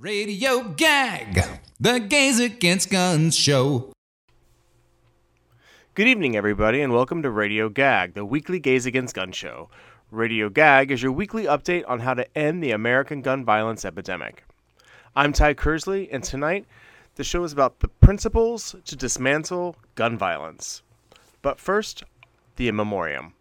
Radio Gag, the Gays Against Guns show. Good evening, everybody, and welcome to Radio Gag, the weekly Gays Against Gun show. Radio Gag is your weekly update on how to end the American gun violence epidemic. I'm Ty Kersley, and tonight the show is about the principles to dismantle gun violence. But first, the in memoriam.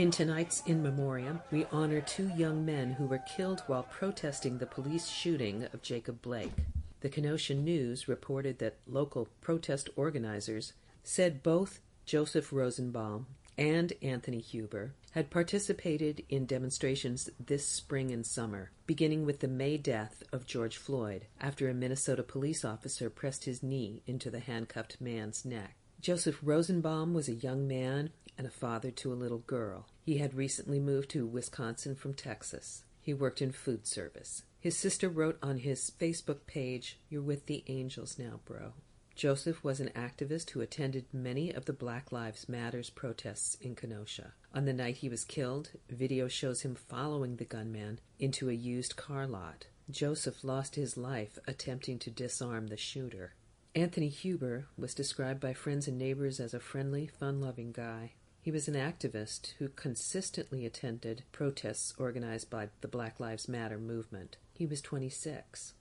In tonight's In Memoriam, we honor two young men who were killed while protesting the police shooting of Jacob Blake. The Kenosha News reported that local protest organizers said both Joseph Rosenbaum and Anthony Huber had participated in demonstrations this spring and summer, beginning with the May death of George Floyd after a Minnesota police officer pressed his knee into the handcuffed man's neck. Joseph Rosenbaum was a young man and a father to a little girl. He had recently moved to Wisconsin from Texas. He worked in food service. His sister wrote on his Facebook page, You're with the angels now, bro. Joseph was an activist who attended many of the Black Lives Matters protests in Kenosha. On the night he was killed, video shows him following the gunman into a used car lot. Joseph lost his life attempting to disarm the shooter. Anthony Huber was described by friends and neighbors as a friendly, fun loving guy. He was an activist who consistently attended protests organized by the Black Lives Matter movement. He was 26.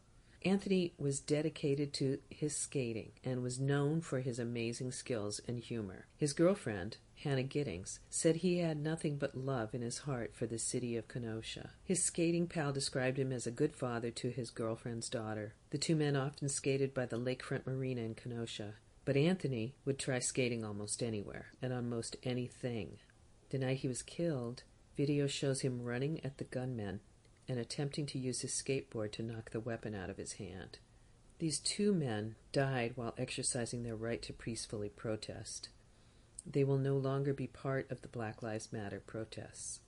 Anthony was dedicated to his skating and was known for his amazing skills and humor. His girlfriend, Hannah Giddings, said he had nothing but love in his heart for the city of Kenosha. His skating pal described him as a good father to his girlfriend's daughter. The two men often skated by the lakefront marina in Kenosha. But Anthony would try skating almost anywhere and on most anything. The night he was killed, video shows him running at the gunmen and attempting to use his skateboard to knock the weapon out of his hand. These two men died while exercising their right to peacefully protest. They will no longer be part of the Black Lives Matter protests.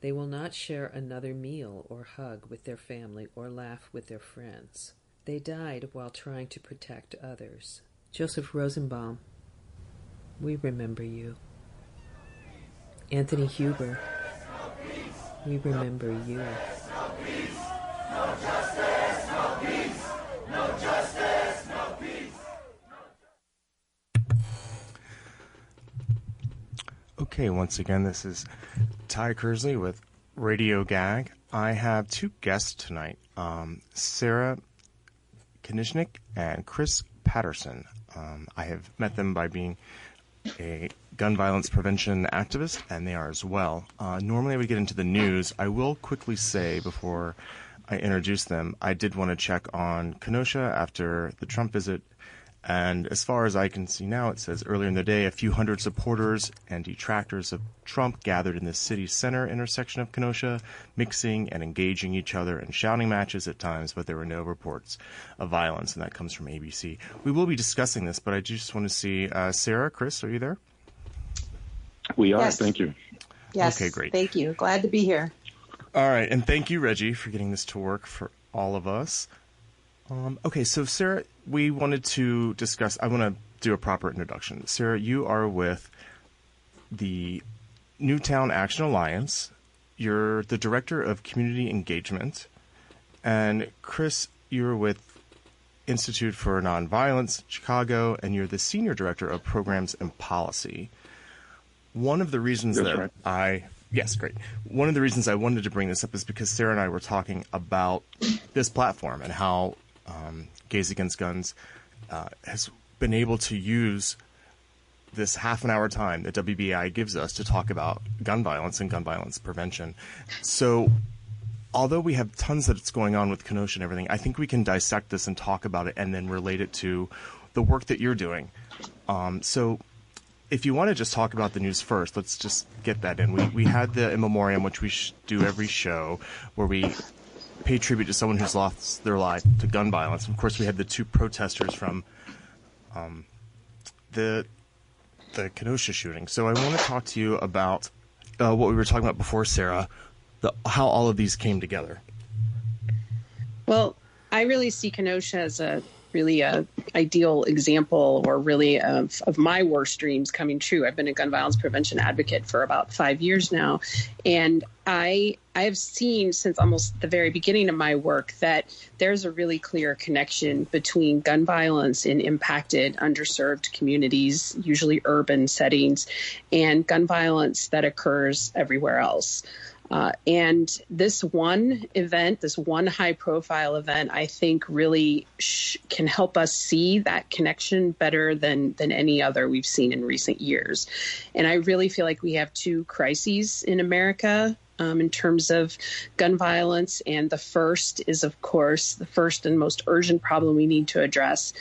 They will not share another meal or hug with their family or laugh with their friends. They died while trying to protect others. Joseph Rosenbaum, we remember you. Anthony Huber, we remember you. Okay, once again, this is Ty Kersley with Radio Gag. I have two guests tonight um, Sarah Kniznik and Chris Patterson. Um, I have met them by being a gun violence prevention activist, and they are as well. Uh, normally, I would get into the news. I will quickly say before I introduce them, I did want to check on Kenosha after the Trump visit. And as far as I can see now, it says earlier in the day, a few hundred supporters and detractors of Trump gathered in the city center intersection of Kenosha, mixing and engaging each other and shouting matches at times, but there were no reports of violence, and that comes from ABC. We will be discussing this, but I just want to see uh, Sarah, Chris, are you there? We are. Yes. Thank you. Yes. Okay, great. Thank you. Glad to be here. All right, and thank you, Reggie, for getting this to work for all of us. Um, okay, so Sarah, we wanted to discuss. I want to do a proper introduction. Sarah, you are with the Newtown Action Alliance. You're the director of community engagement, and Chris, you're with Institute for Nonviolence Chicago, and you're the senior director of programs and policy. One of the reasons That's that right. I yes, great. One of the reasons I wanted to bring this up is because Sarah and I were talking about this platform and how um, Gays Against Guns uh, has been able to use this half an hour time that WBAI gives us to talk about gun violence and gun violence prevention. So, although we have tons that's going on with Kenosha and everything, I think we can dissect this and talk about it and then relate it to the work that you're doing. Um, so, if you want to just talk about the news first, let's just get that in. We we had the in memoriam, which we do every show, where we pay tribute to someone who's lost their life to gun violence. Of course, we had the two protesters from um, the the Kenosha shooting. So I want to talk to you about uh, what we were talking about before, Sarah, the, how all of these came together. Well, I really see Kenosha as a really a ideal example or really of, of my worst dreams coming true. I've been a gun violence prevention advocate for about five years now. And I I have seen since almost the very beginning of my work that there's a really clear connection between gun violence in impacted, underserved communities, usually urban settings, and gun violence that occurs everywhere else. Uh, and this one event, this one high profile event, I think really sh- can help us see that connection better than, than any other we've seen in recent years. And I really feel like we have two crises in America um, in terms of gun violence. And the first is, of course, the first and most urgent problem we need to address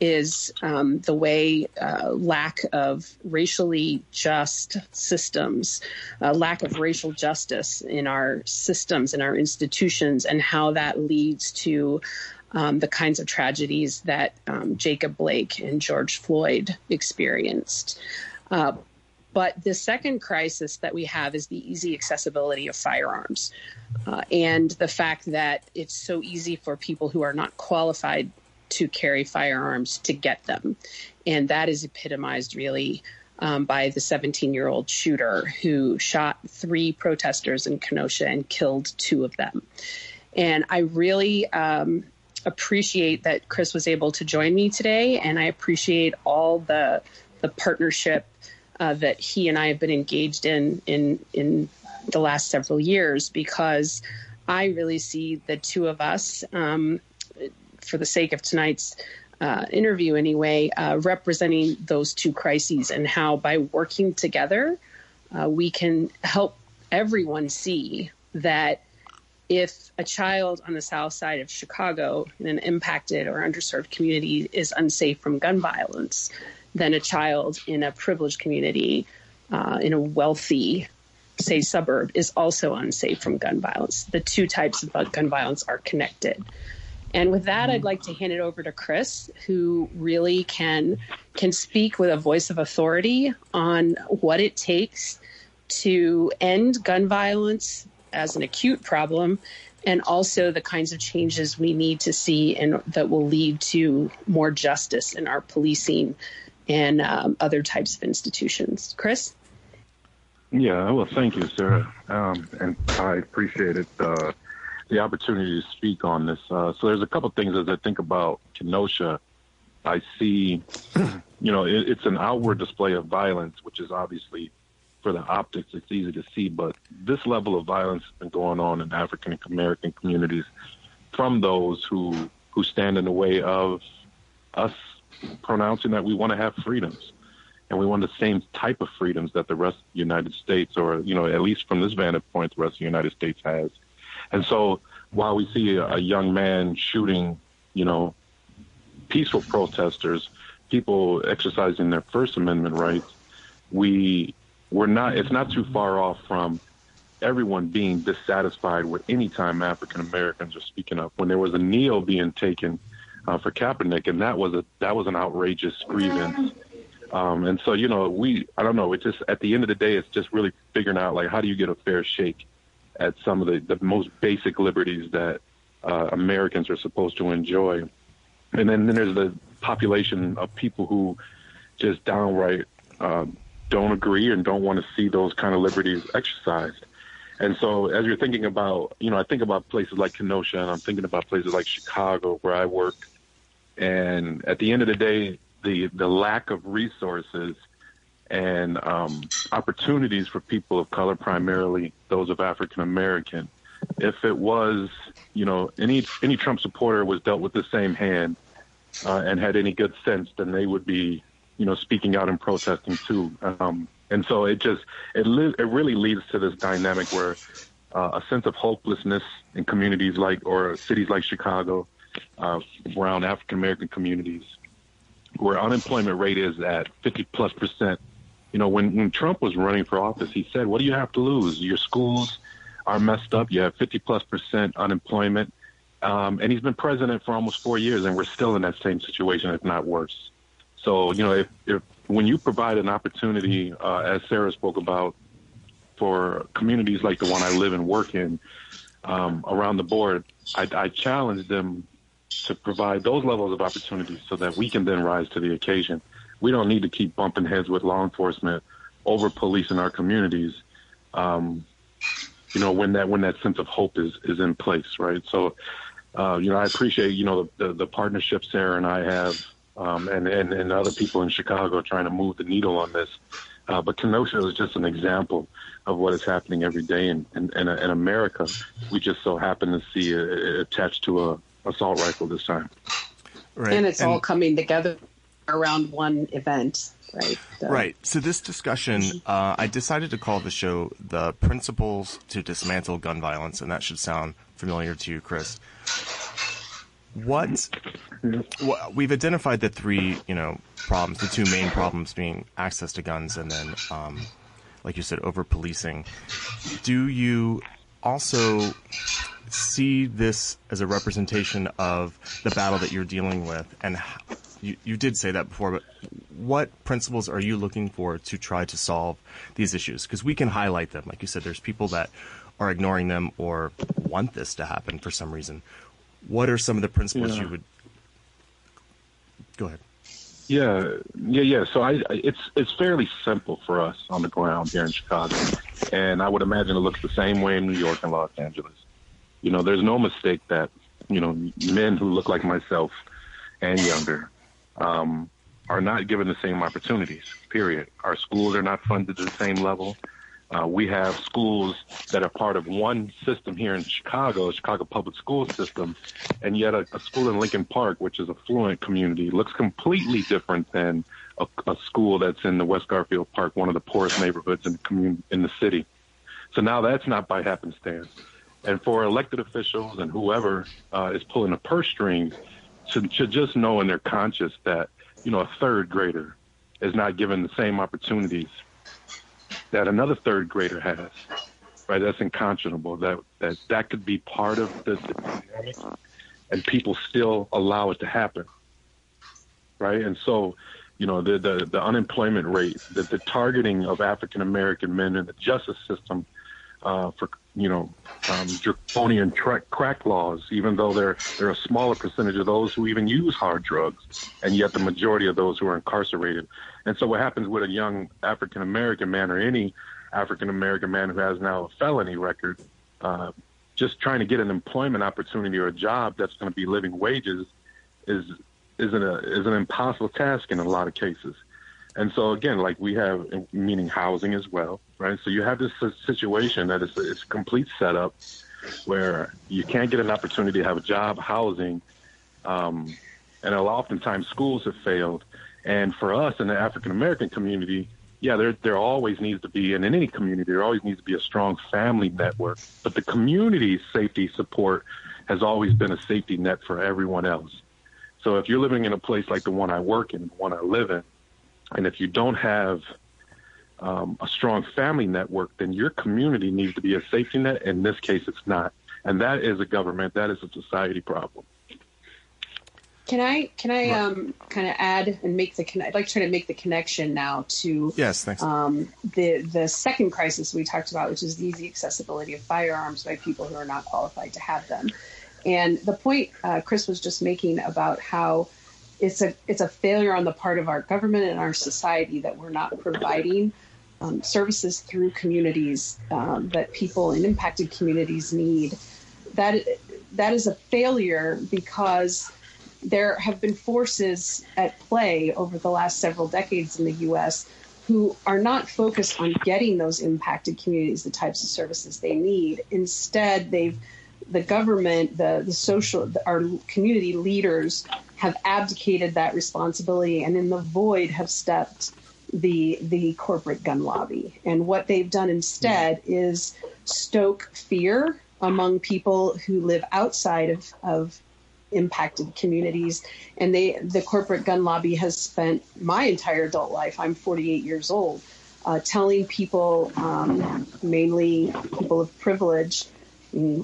is um, the way uh, lack of racially just systems, uh, lack of racial justice in our systems, in our institutions, and how that leads to um, the kinds of tragedies that um, Jacob Blake and George Floyd experienced. Uh, but the second crisis that we have is the easy accessibility of firearms uh, and the fact that it's so easy for people who are not qualified to carry firearms to get them. And that is epitomized really um, by the 17 year old shooter who shot three protesters in Kenosha and killed two of them. And I really um, appreciate that Chris was able to join me today, and I appreciate all the the partnership uh, that he and I have been engaged in in in the last several years because I really see the two of us um, for the sake of tonight's uh, interview anyway, uh, representing those two crises and how by working together, uh, we can help everyone see that if a child on the south side of Chicago in an impacted or underserved community is unsafe from gun violence, then a child in a privileged community, uh, in a wealthy, say, suburb, is also unsafe from gun violence. The two types of gun violence are connected. And with that, I'd like to hand it over to Chris, who really can can speak with a voice of authority on what it takes to end gun violence as an acute problem and also the kinds of changes we need to see and that will lead to more justice in our policing and um, other types of institutions. Chris? Yeah, well, thank you, Sarah. Um, and I appreciate it. Uh, the opportunity to speak on this. Uh, so there's a couple things as I think about Kenosha. I see, you know, it, it's an outward display of violence, which is obviously for the optics, it's easy to see. But this level of violence has been going on in African American communities from those who who stand in the way of us pronouncing that we want to have freedoms and we want the same type of freedoms that the rest of the United States, or you know, at least from this vantage point, the rest of the United States has. And so while we see a, young man shooting, you know, peaceful protesters, people exercising their First Amendment rights, we we're not. It's not too far off from everyone being dissatisfied with any time African Americans are speaking up. When there was a kneel being taken uh, for Kaepernick, and that was a that was an outrageous grievance. Um, and so, you know, we I don't know. It just at the end of the day, it's just really figuring out like how do you get a fair shake at some of the, the most basic liberties that uh, Americans are supposed to enjoy. And then, then there's the population of people who just downright uh, don't agree and don't want to see those kind of liberties exercised. And so, as you're thinking about, you know, I think about places like Kenosha, and I'm thinking about places like Chicago, where I work. And at the end of the day, the the lack of resources and um, opportunities for people of color, primarily those of African American. If it was, you know, any any Trump supporter was dealt with the same hand uh, and had any good sense, then they would be, you know, speaking out and protesting too. Um, and so it just it li- it really leads to this dynamic where uh, a sense of hopelessness in communities like or cities like Chicago, uh, around African American communities, where unemployment rate is at 50 plus percent you know, when, when Trump was running for office, he said, what do you have to lose? Your schools are messed up. You have 50 plus percent unemployment. Um, and he's been president for almost four years, and we're still in that same situation, if not worse. So, you know, if, if when you provide an opportunity, uh, as Sarah spoke about, for communities like the one I live and work in um, around the board, I, I challenge them to provide those levels of opportunities so that we can then rise to the occasion. We don't need to keep bumping heads with law enforcement over policing our communities. Um, you know, when that when that sense of hope is is in place, right? So, uh, you know, I appreciate you know the, the, the partnership Sarah and I have, um, and, and and other people in Chicago trying to move the needle on this. Uh, but Kenosha is just an example of what is happening every day in, in, in, in America. We just so happen to see it attached to a assault rifle this time. Right. And it's and, all coming together around one event, right? Right. So this discussion, uh, I decided to call the show "The Principles to Dismantle Gun Violence," and that should sound familiar to you, Chris. What, what we've identified the three, you know, problems. The two main problems being access to guns, and then, um, like you said, over policing. Do you also see this as a representation of the battle that you're dealing with? And you, you did say that before, but what principles are you looking for to try to solve these issues? Because we can highlight them. Like you said, there's people that are ignoring them or want this to happen for some reason. What are some of the principles yeah. you would go ahead? Yeah, yeah, yeah. So I, it's it's fairly simple for us on the ground here in Chicago, and I would imagine it looks the same way in New York and Los Angeles. You know, there's no mistake that you know men who look like myself and younger um, are not given the same opportunities. Period. Our schools are not funded to the same level. Uh, we have schools that are part of one system here in Chicago, Chicago public school system, and yet a, a school in Lincoln Park, which is a fluent community, looks completely different than a, a, school that's in the West Garfield Park, one of the poorest neighborhoods in the in the city. So now that's not by happenstance. And for elected officials and whoever uh, is pulling the purse strings, should, just know in their conscience that you know a third grader is not given the same opportunities that another third grader has. Right, that's unconscionable. That that that could be part of the, the dynamic, and people still allow it to happen. Right, and so, you know, the the, the unemployment rate, the, the targeting of African American men in the justice system uh, for you know um, draconian tra- crack laws, even though there there are a smaller percentage of those who even use hard drugs, and yet the majority of those who are incarcerated. And so, what happens with a young African American man or any African American man who has now a felony record, uh, just trying to get an employment opportunity or a job that's going to be living wages, is is an a, is an impossible task in a lot of cases. And so again, like we have, meaning housing as well, right? So you have this situation that is it's a complete setup where you can't get an opportunity to have a job, housing, um, and oftentimes schools have failed. And for us in the African American community, yeah, there there always needs to be, and in any community, there always needs to be a strong family network. But the community safety support has always been a safety net for everyone else. So if you're living in a place like the one I work in, the one I live in, and if you don't have um, a strong family network, then your community needs to be a safety net. In this case, it's not. And that is a government, that is a society problem. Can I can I um, kind of add and make the I'd like to try to make the connection now to yes thanks um, the the second crisis we talked about, which is the easy accessibility of firearms by people who are not qualified to have them. And the point uh, Chris was just making about how it's a it's a failure on the part of our government and our society that we're not providing um, services through communities um, that people in impacted communities need. That that is a failure because there have been forces at play over the last several decades in the U.S. who are not focused on getting those impacted communities the types of services they need. Instead, they've the government, the the social, our community leaders have abdicated that responsibility and in the void have stepped the the corporate gun lobby. And what they've done instead is stoke fear among people who live outside of, of impacted communities. And they the corporate gun lobby has spent my entire adult life, I'm 48 years old, uh, telling people, um, mainly people of privilege,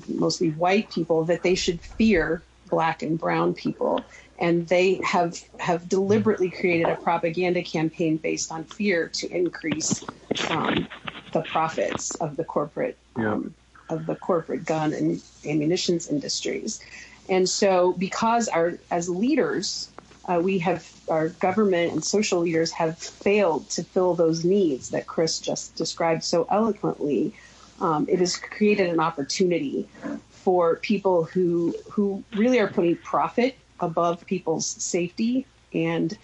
mostly white people, that they should fear black and brown people and they have have deliberately created a propaganda campaign based on fear to increase um, the profits of the corporate um, of the corporate gun and ammunitions industries. And so, because our as leaders, uh, we have our government and social leaders have failed to fill those needs that Chris just described so eloquently. Um, it has created an opportunity for people who who really are putting profit above people's safety and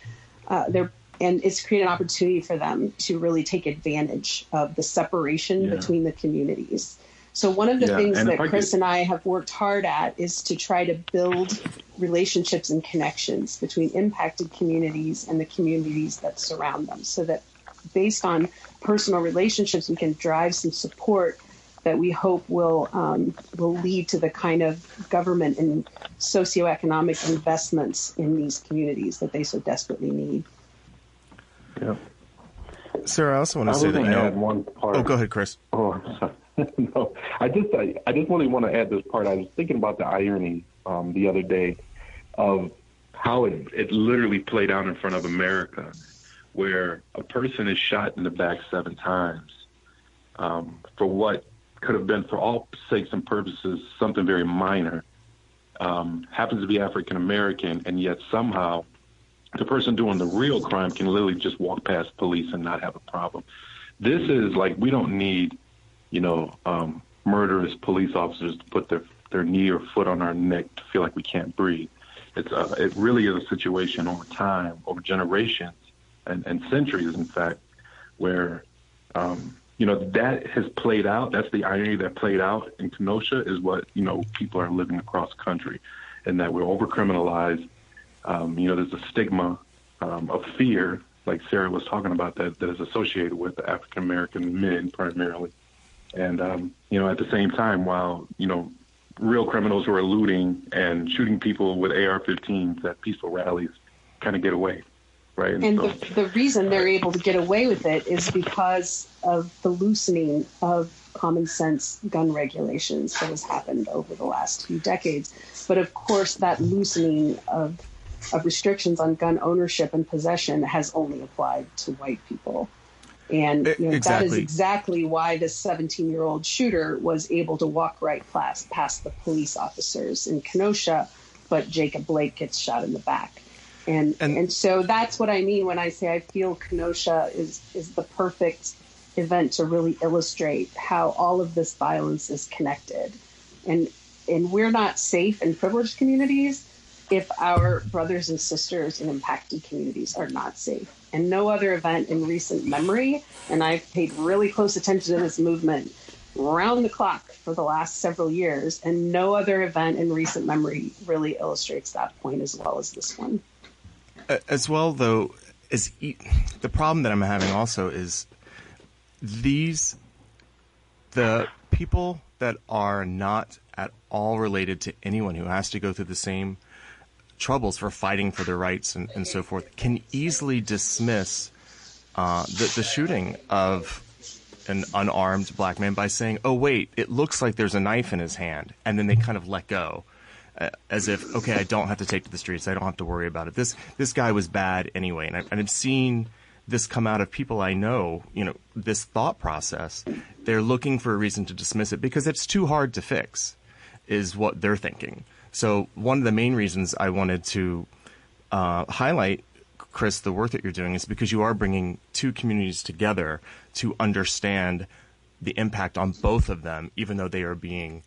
uh, they're and it's created an opportunity for them to really take advantage of the separation Yeah. between the communities. So one of the Yeah, things and that Chris could- and I have worked hard at is to try to build relationships and connections between impacted communities and the communities that surround them so that based on personal relationships we can drive some support that we hope will um, will lead to the kind of government and socioeconomic investments in these communities that they so desperately need. Yeah. Sarah, I also want to was say that going you to know. add one part. Oh, go ahead, Chris. Oh, sorry. no, I just I, I just really want to add this part. I was thinking about the irony um, the other day of how it, it literally played out in front of America, where a person is shot in the back seven times um, for what could have been, for all sakes and purposes, something very minor. Um, happens to be African American, and yet somehow the person doing the real crime can literally just walk past police and not have a problem. This is like we don't need, you know, um, murderous police officers to put their their knee or foot on our neck to feel like we can't breathe. It's a, it really is a situation over time, over generations and, and centuries, in fact, where um, you know that has played out. That's the irony that played out in Kenosha is what you know people are living across country, and that we're over criminalized. Um, you know, there's a stigma um, of fear, like Sarah was talking about, that, that is associated with African American men primarily. And, um, you know, at the same time, while, you know, real criminals who are looting and shooting people with AR 15s at peaceful rallies kind of get away, right? And so, the, the reason they're able to get away with it is because of the loosening of common sense gun regulations that has happened over the last few decades. But of course, that loosening of of restrictions on gun ownership and possession has only applied to white people. And you know, that is exactly. exactly why this 17 year old shooter was able to walk right past, past the police officers in Kenosha, but Jacob Blake gets shot in the back. And, And- and so that's what I mean when I say I feel Kenosha is is the perfect event to really illustrate how all of this violence is connected. And and we're not safe in privileged communities if our brothers and sisters in impacted communities are not safe. And no other event in recent memory, and I've paid really close attention to this movement round the clock for the last several years, and no other event in recent memory really illustrates that point as well as this one. As well though is e- the problem that i'm having also is these the people that are not at all related to anyone who has to go through the same troubles for fighting for their rights and, and so forth can easily dismiss uh, the, the shooting of an unarmed black man by saying, "Oh wait, it looks like there's a knife in his hand," and then they kind of let go, as if, "Okay, I don't have to take to the streets. I don't have to worry about it. This this guy was bad anyway." And, I, and I've seen this come out of people I know. You know, this thought process. They're looking for a reason to dismiss it because it's too hard to fix, is what they're thinking. So one of the main reasons I wanted to uh, highlight, Chris, the work that you're doing is because you are bringing two communities together to understand the impact on both of them, even though they are being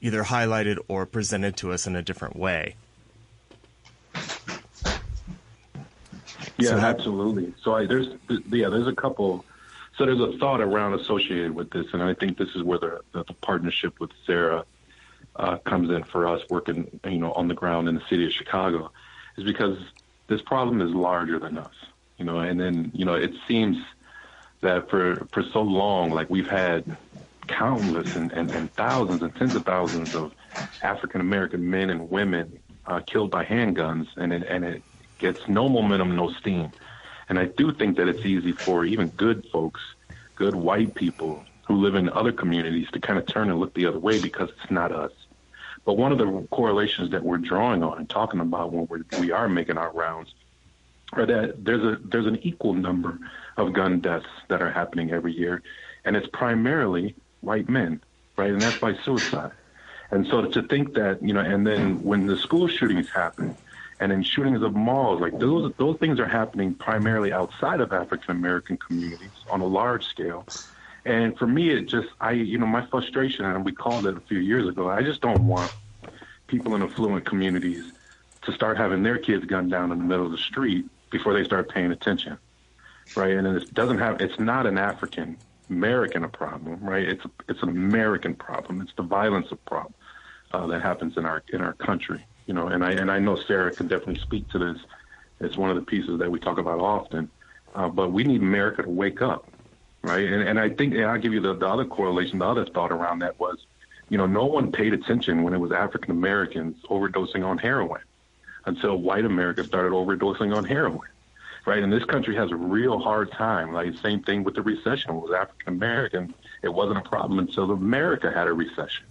either highlighted or presented to us in a different way. Yeah, So how- absolutely. So I, there's yeah, there's a couple. So there's a thought around associated with this, and I think this is where the the, the partnership with Sarah uh, comes in for us working, you know, on the ground in the city of Chicago, is because this problem is larger than us, you know, and then you know it seems that for for so long, like we've had countless and, and, and thousands and tens of thousands of African American men and women uh, killed by handguns, and it, and it gets no momentum, no steam. And I do think that it's easy for even good folks, good white people who live in other communities to kind of turn and look the other way because it's not us. But one of the correlations that we're drawing on and talking about when we're, we are making our rounds are that there's a there's an equal number of gun deaths that are happening every year, and it's primarily white men, right? And that's by suicide. And so to think that, you know, and then when the school shootings happen, and then shootings of malls, like those those things are happening primarily outside of African American communities on a large scale. And for me, it just I you know my frustration, and we called it a few years ago. I just don't want people in affluent communities to start having their kids gunned down in the middle of the street before they start paying attention, right? And it doesn't have it's not an African American a problem, right? It's it's an American problem. It's the violence of problem uh, that happens in our in our country, you know. And I and I know Sarah can definitely speak to this. It's one of the pieces that we talk about often. Uh, but we need America to wake up, right? And and I think and I'll give you the, the other correlation. The other thought around that was, you know, no one paid attention when it was African Americans overdosing on heroin until white America started overdosing on heroin right? And this country has a real hard time. Like same thing with the recession. It was African American. It wasn't a problem until America had a recession.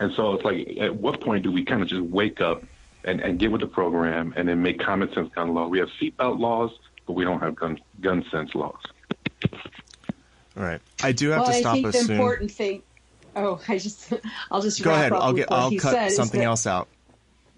And so it's like, at what point do we kind of just wake up and, and get with the program and then make common sense gun law? We have seatbelt laws, but we don't have gun gun sense laws. All right. I do have well, to stop I think us the soon. important thing. Oh, I just I'll just Go wrap ahead. up I'll get. I'll cut something that- else out.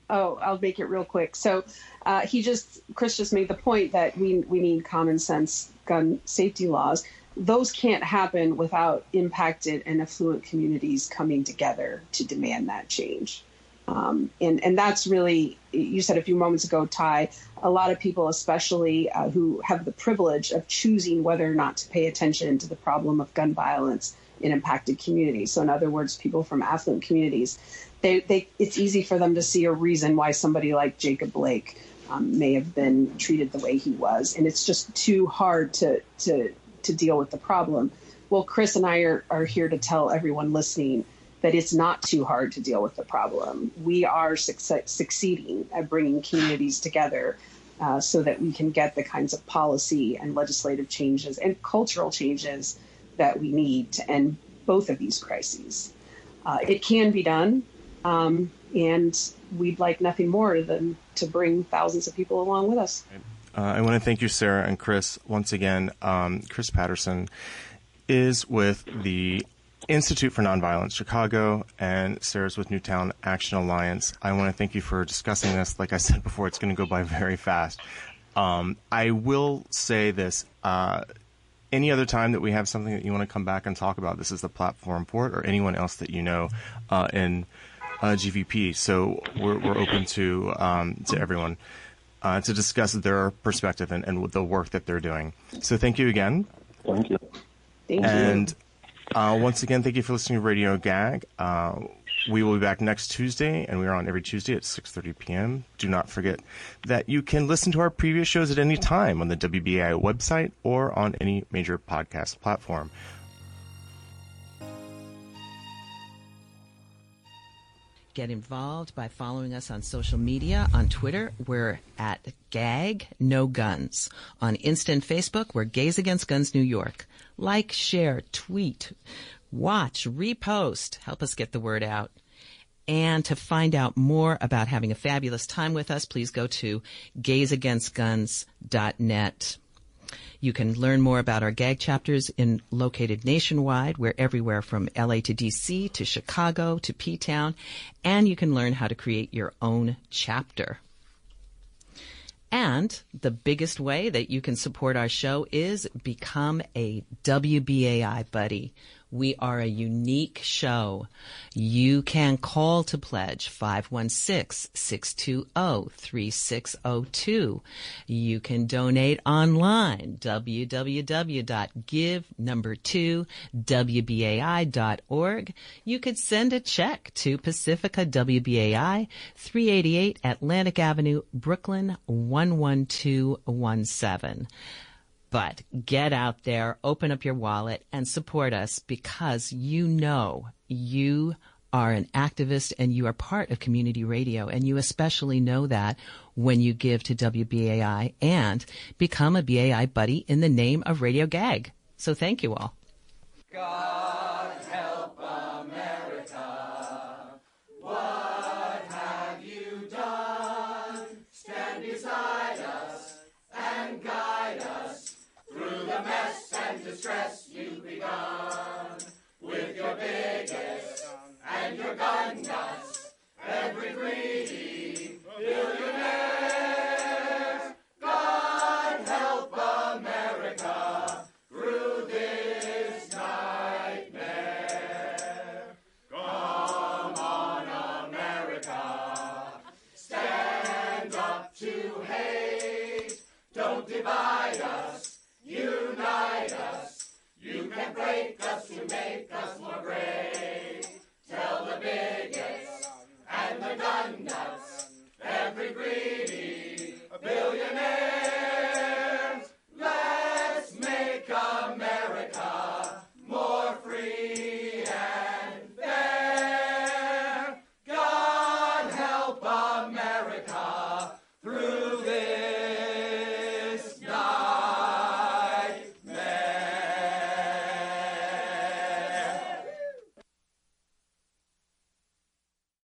Oh, I'll make it real quick. So uh, he just Chris just made the point that we we need common sense gun safety laws. Those can't happen without impacted and affluent communities coming together to demand that change. Um, and and that's really you said a few moments ago, Ty. A lot of people, especially uh, who have the privilege of choosing whether or not to pay attention to the problem of gun violence in impacted communities. So, in other words, people from affluent communities, they, they it's easy for them to see a reason why somebody like Jacob Blake um, may have been treated the way he was, and it's just too hard to to to deal with the problem. Well, Chris and I are, are here to tell everyone listening that it's not too hard to deal with the problem. We are succe- succeeding at bringing communities together uh, so that we can get the kinds of policy and legislative changes and cultural changes that we need to end both of these crises. Uh, it can be done, um, and we'd like nothing more than to bring thousands of people along with us. Uh, I want to thank you, Sarah and Chris, once again. Um, Chris Patterson is with the Institute for Nonviolence Chicago, and Sarah's with Newtown Action Alliance. I want to thank you for discussing this. Like I said before, it's going to go by very fast. Um, I will say this. Uh, any other time that we have something that you want to come back and talk about, this is the platform for it, or anyone else that you know uh, in uh, GVP. So we're, we're open to um, to everyone uh, to discuss their perspective and, and the work that they're doing. So thank you again. Thank you. Thank And you. uh, once again, thank you for listening to Radio Gag. Uh, we will be back next Tuesday, and we are on every Tuesday at 6.30 p.m. Do not forget that you can listen to our previous shows at any time on the WBAI website or on any major podcast platform. Get involved by following us on social media. On Twitter, we're at Gag No Guns. On Insta and Facebook, we're Gays Against Guns New York. Like, share, tweet, watch, repost. Help us get the word out. And to find out more about having a fabulous time with us, please go to gaysagainstguns.net. You can learn more about our gag chapters in located nationwide. We're everywhere from LA to DC to Chicago to P Town, and you can learn how to create your own chapter. And the biggest way that you can support our show is become a WBAI buddy. We are a unique show. You can call to pledge 516-620-3602. You can donate online www.give number 2 wbai.org. You could send a check to Pacifica WBAI 388 Atlantic Avenue, Brooklyn 11217. But get out there, open up your wallet, and support us because you know you are an activist and you are part of community radio. And you especially know that when you give to WBAI and become a BAI buddy in the name of Radio Gag. So thank you all. God.